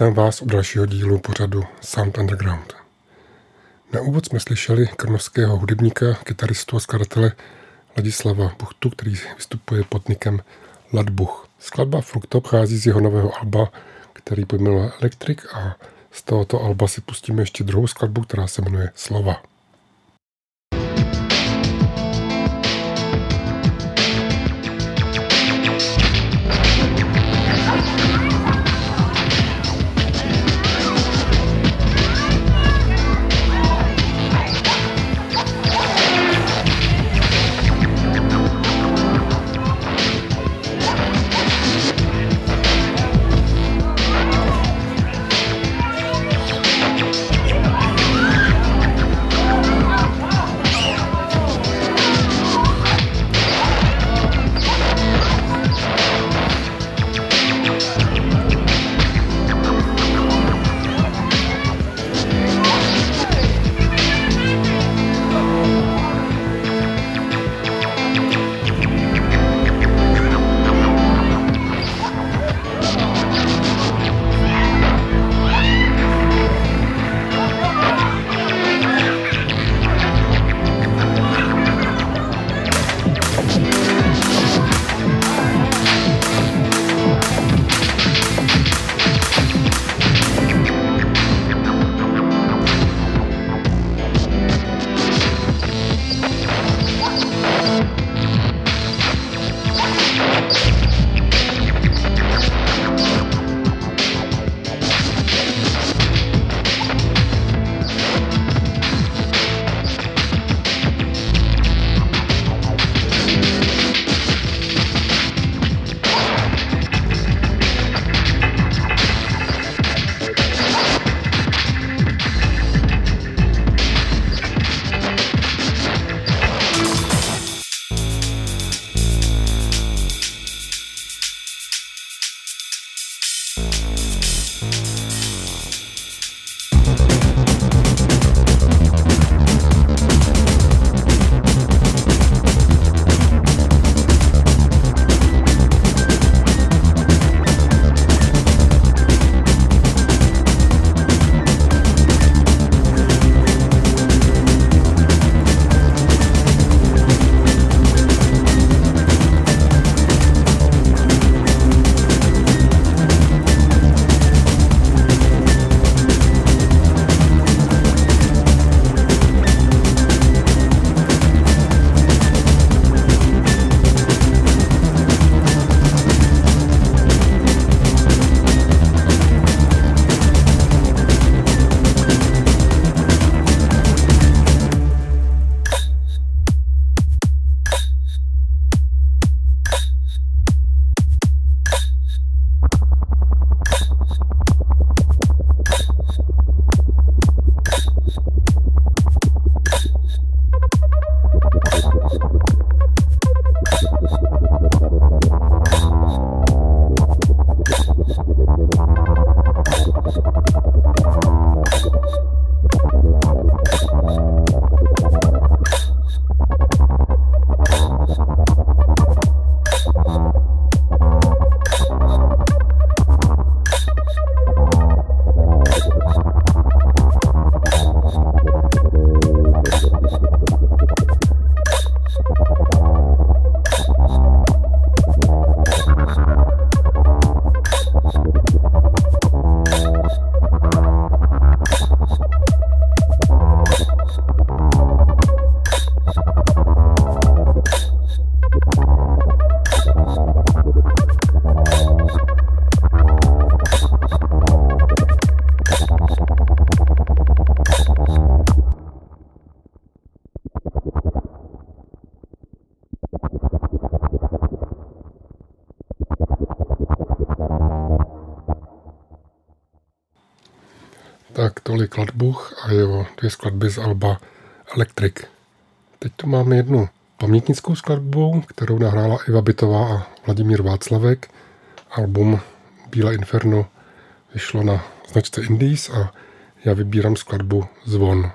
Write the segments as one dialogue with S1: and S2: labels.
S1: Vítám vás u dalšího dílu pořadu Sound Underground. Na úvod jsme slyšeli krnovského hudebníka, kytaristu a skladatele Ladislava Buchtu, který vystupuje pod nikem Ladbuch. Skladba Fruktop chází z jeho nového alba, který pojmenoval Electric a z tohoto alba si pustíme ještě druhou skladbu, která se jmenuje Slova.
S2: Kladbuch a jeho dvě skladby z Alba Electric. Teď tu máme jednu pamětnickou skladbu, kterou nahrála Iva Bitová a Vladimír Václavek. Album Bílé inferno vyšlo na značce Indies a já vybírám skladbu Zvon.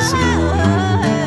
S2: eyes.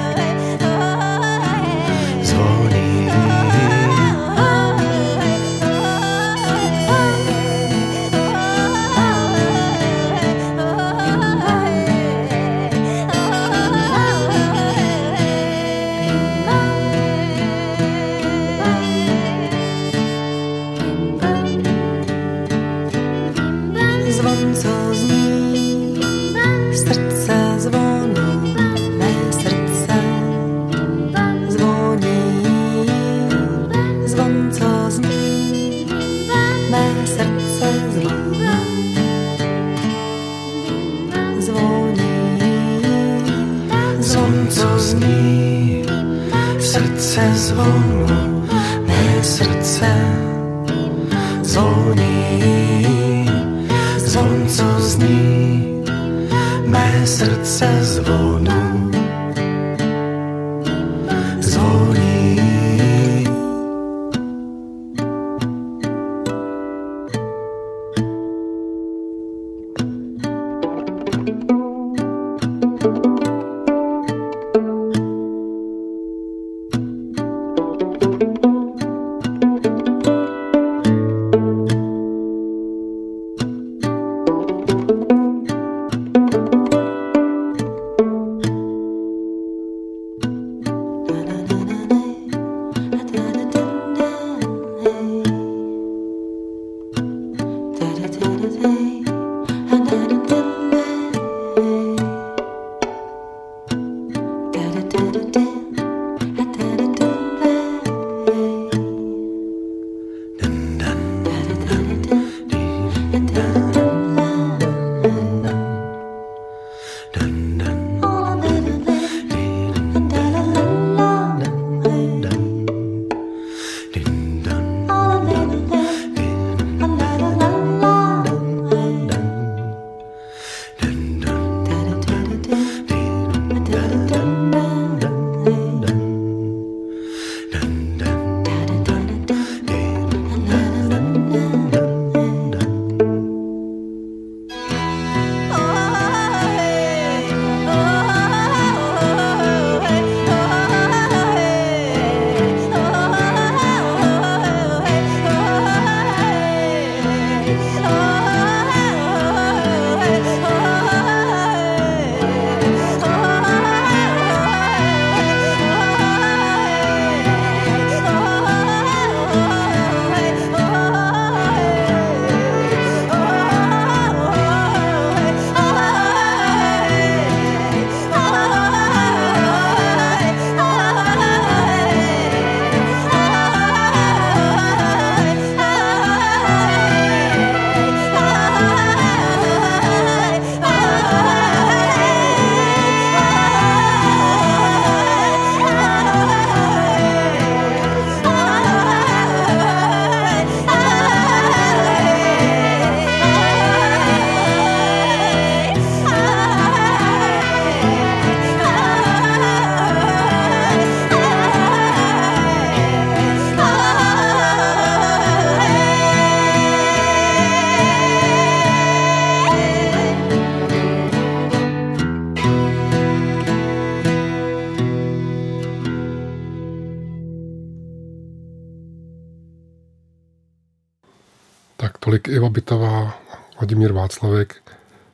S2: Tolik Iva Bytová, Vladimír Václavek,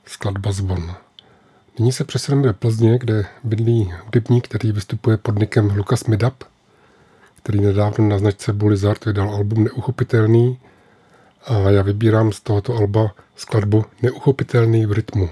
S2: skladba Zvon. Nyní se přesuneme do Plzně, kde bydlí hudebník, který vystupuje pod nikem Lukas Midap, který nedávno na značce Bulizard vydal album Neuchopitelný a já vybírám z tohoto alba skladbu Neuchopitelný v rytmu.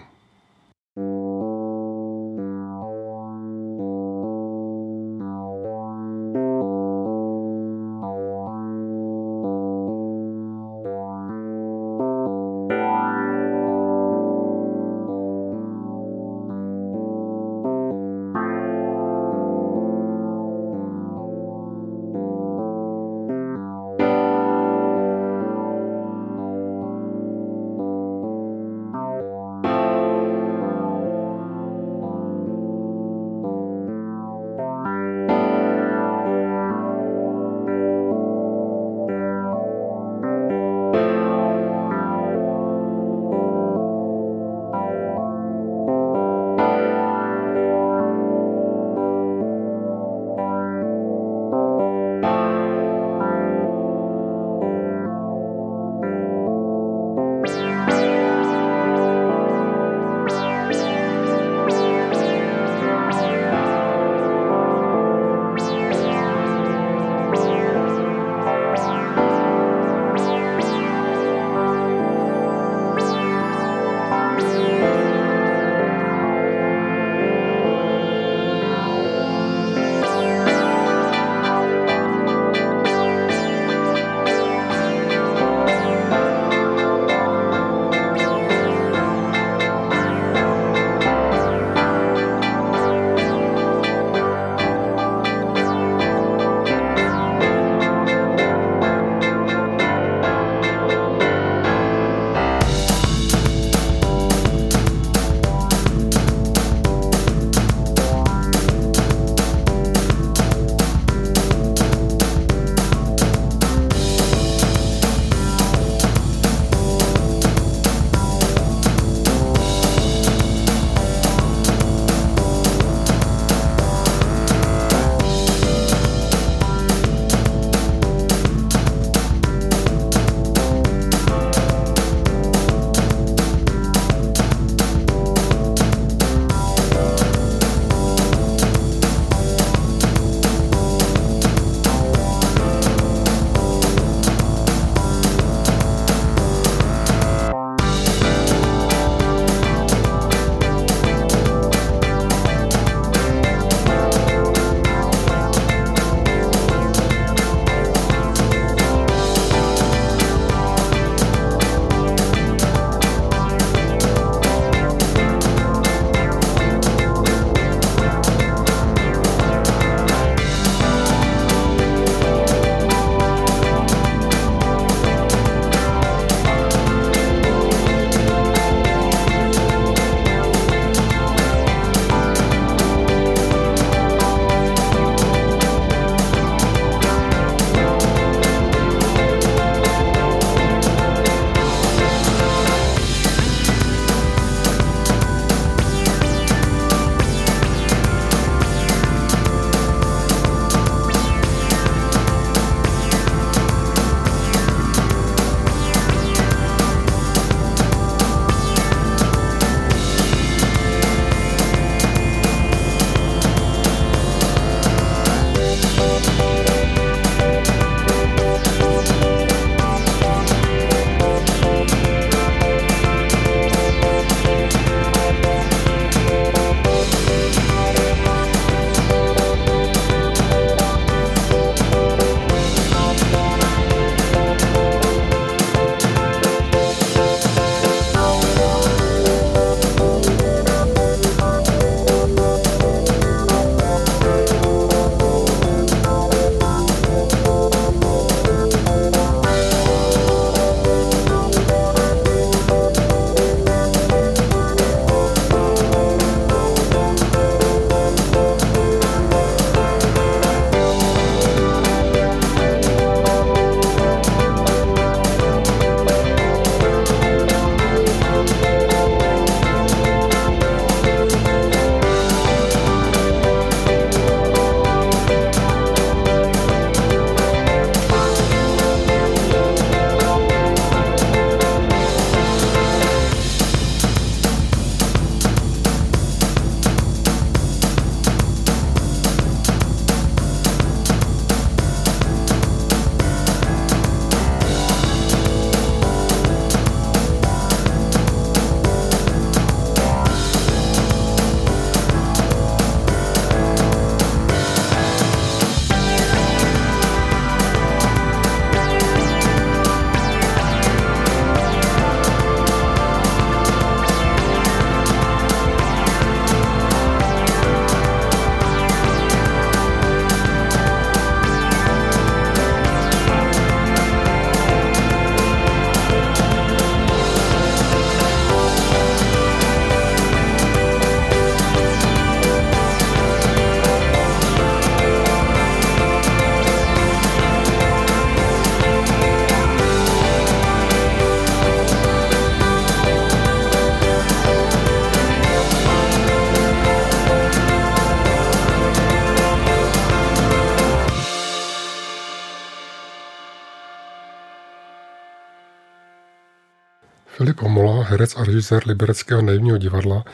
S1: Herec a režisér Libereckého naivního divadla,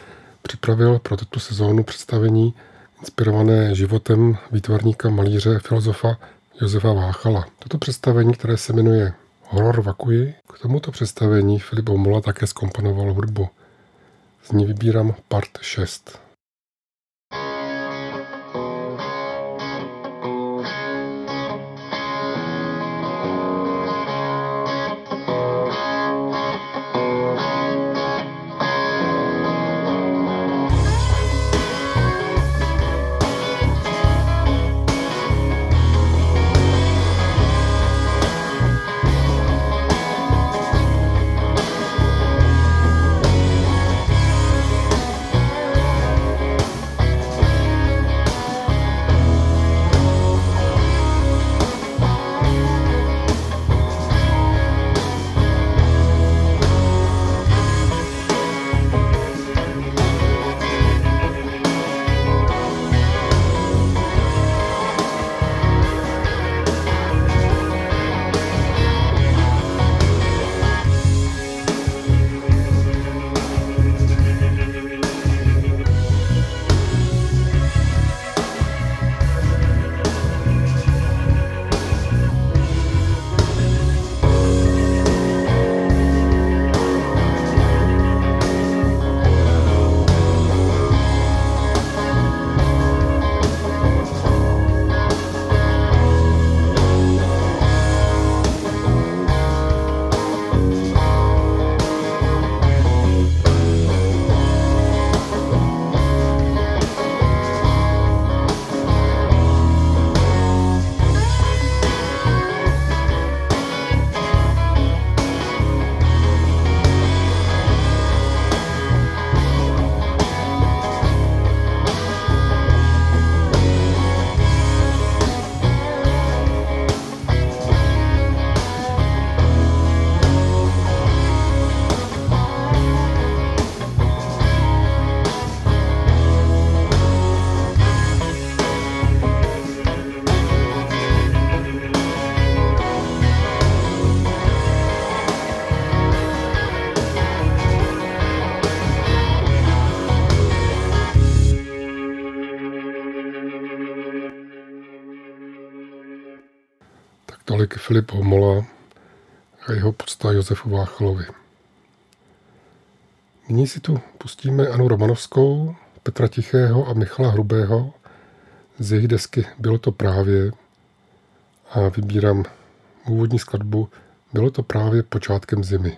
S1: připravil pro tuto sezónu představení inspirované životem výtvarníka, malíře, filozofa Josefa Váchala. Toto představení, které se jmenuje Horor Vakuji, k tomuto představení Filip Omola také skomponoval hudbu. Z ní vybírám part 6. Filip Homola a jeho podsta Josefu Váchalovi. Nyní si tu pustíme Anu Romanovskou, Petra Tichého a Michala Hrubého z jejich desky Bylo to právě a vybírám úvodní skladbu Bylo to právě počátkem zimy.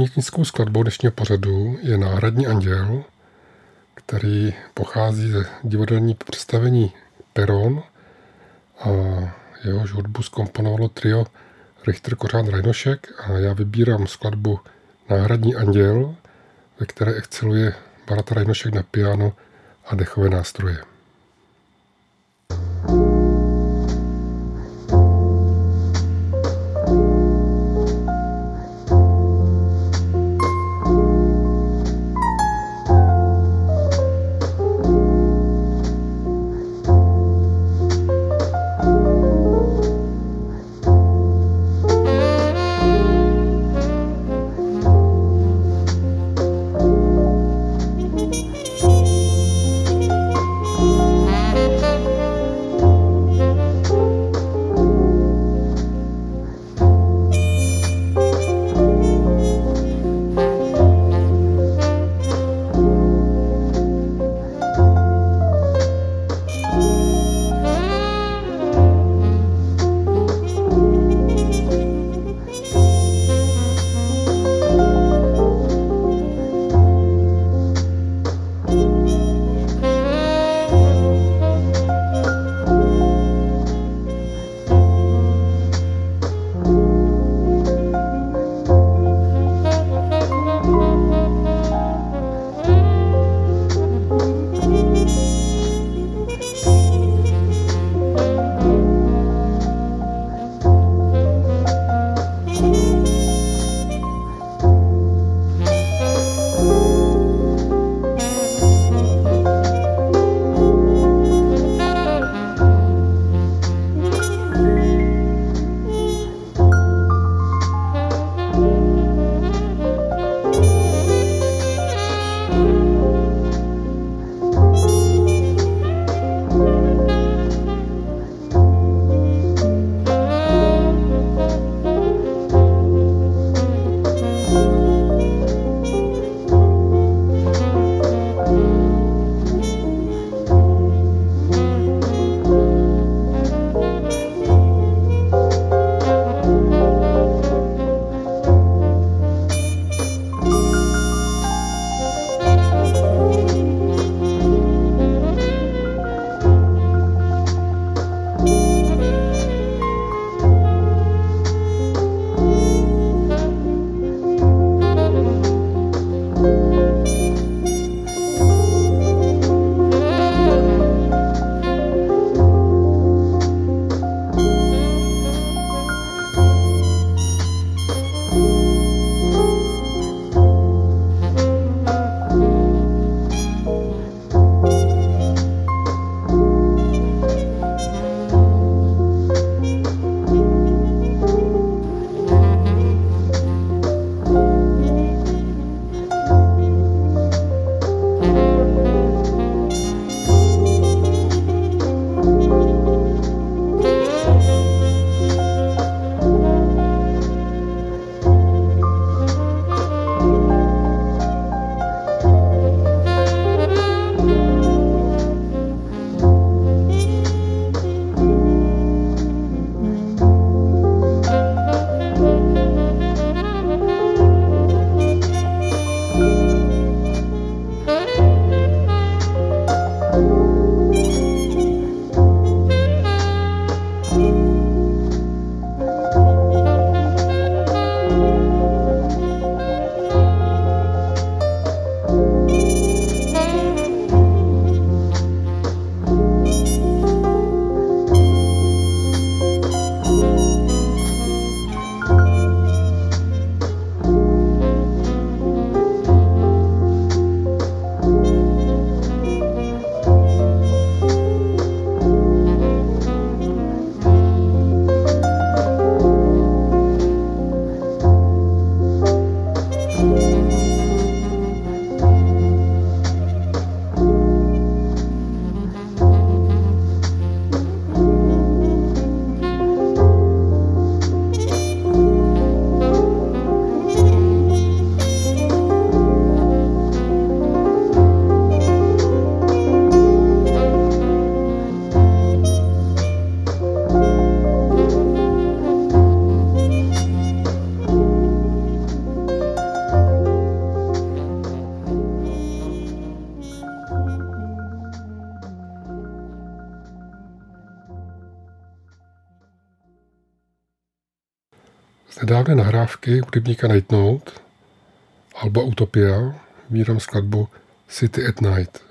S1: Pamětnickou skladbou dnešního pořadu je Náhradní anděl, který pochází ze divadelní představení Peron a jehož hudbu skomponovalo trio Richter Kořán Rajnošek a já vybírám skladbu Náhradní anděl, ve které exceluje Barata Rajnošek na piano a dechové nástroje. Nedávné nahrávky hudebníka Night Note, Alba Utopia, vírám skladbu City at Night.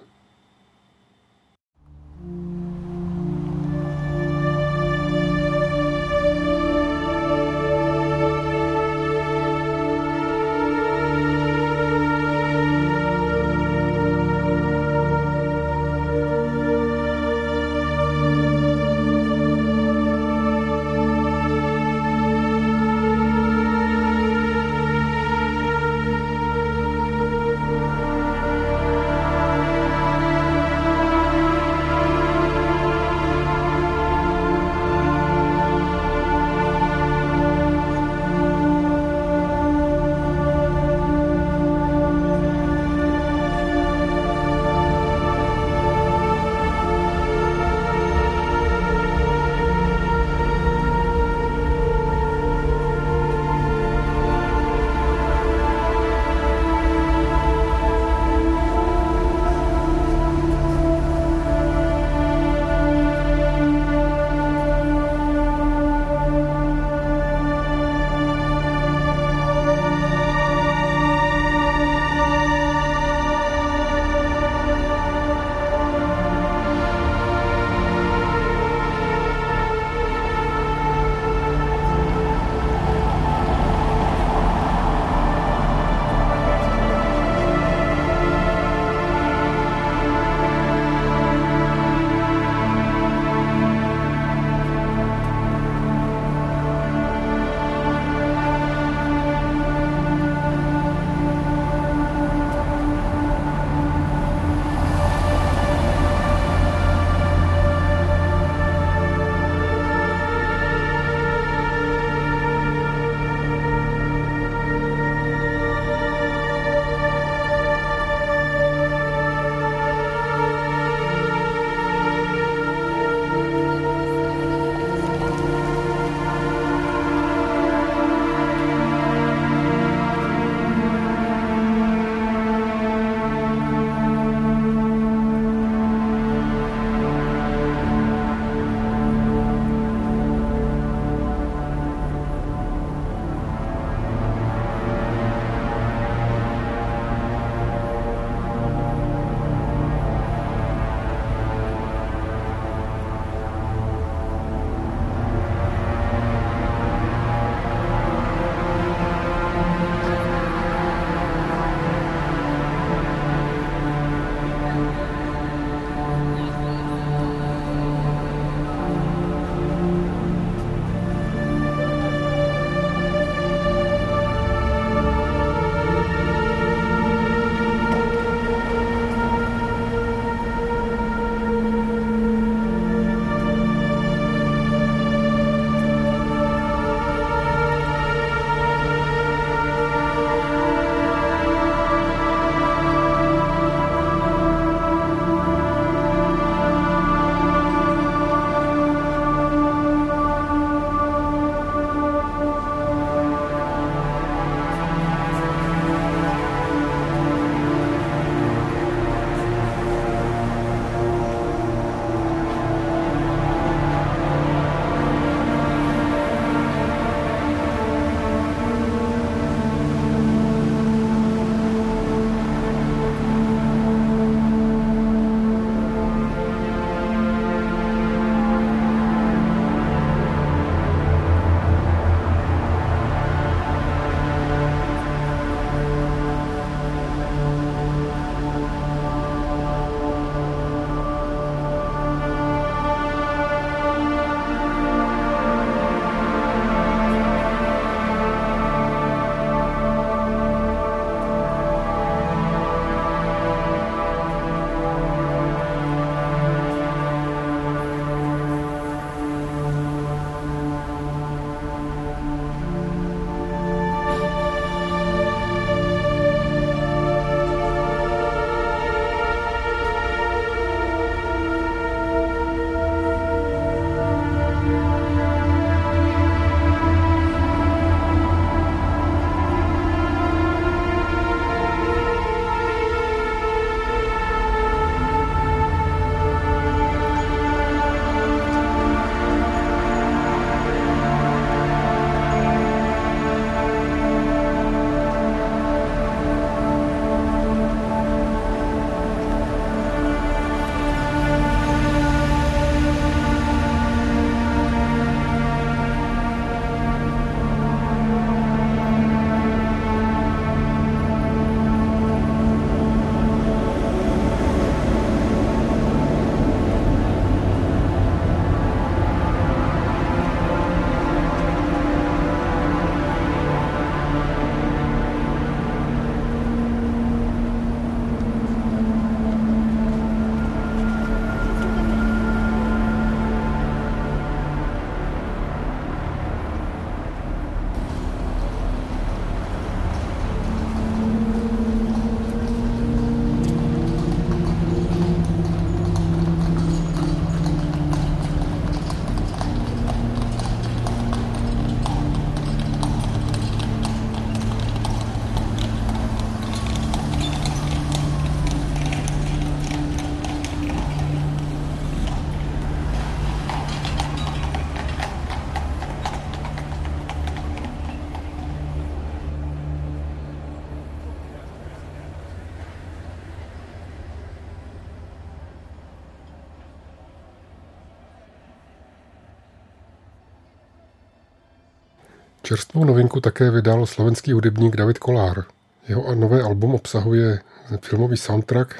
S1: Čerstvou novinku také vydal slovenský hudebník David Kolár. Jeho nové album obsahuje filmový soundtrack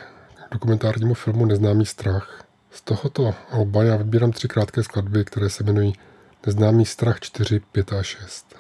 S1: k dokumentárnímu filmu Neznámý strach. Z tohoto alba já vybírám tři krátké skladby, které se jmenují Neznámý strach 4, 5 a 6.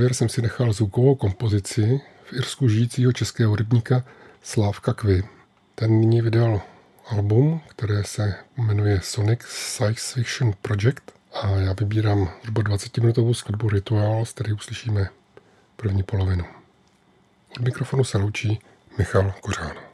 S1: závěr jsem si nechal zvukovou kompozici v Irsku žijícího českého rybníka Slávka Kvy. Ten nyní vydal album, které se jmenuje Sonic Science Fiction Project a já vybírám zhruba 20-minutovou skladbu Ritual, z které uslyšíme první polovinu. Od mikrofonu se loučí Michal Kořán.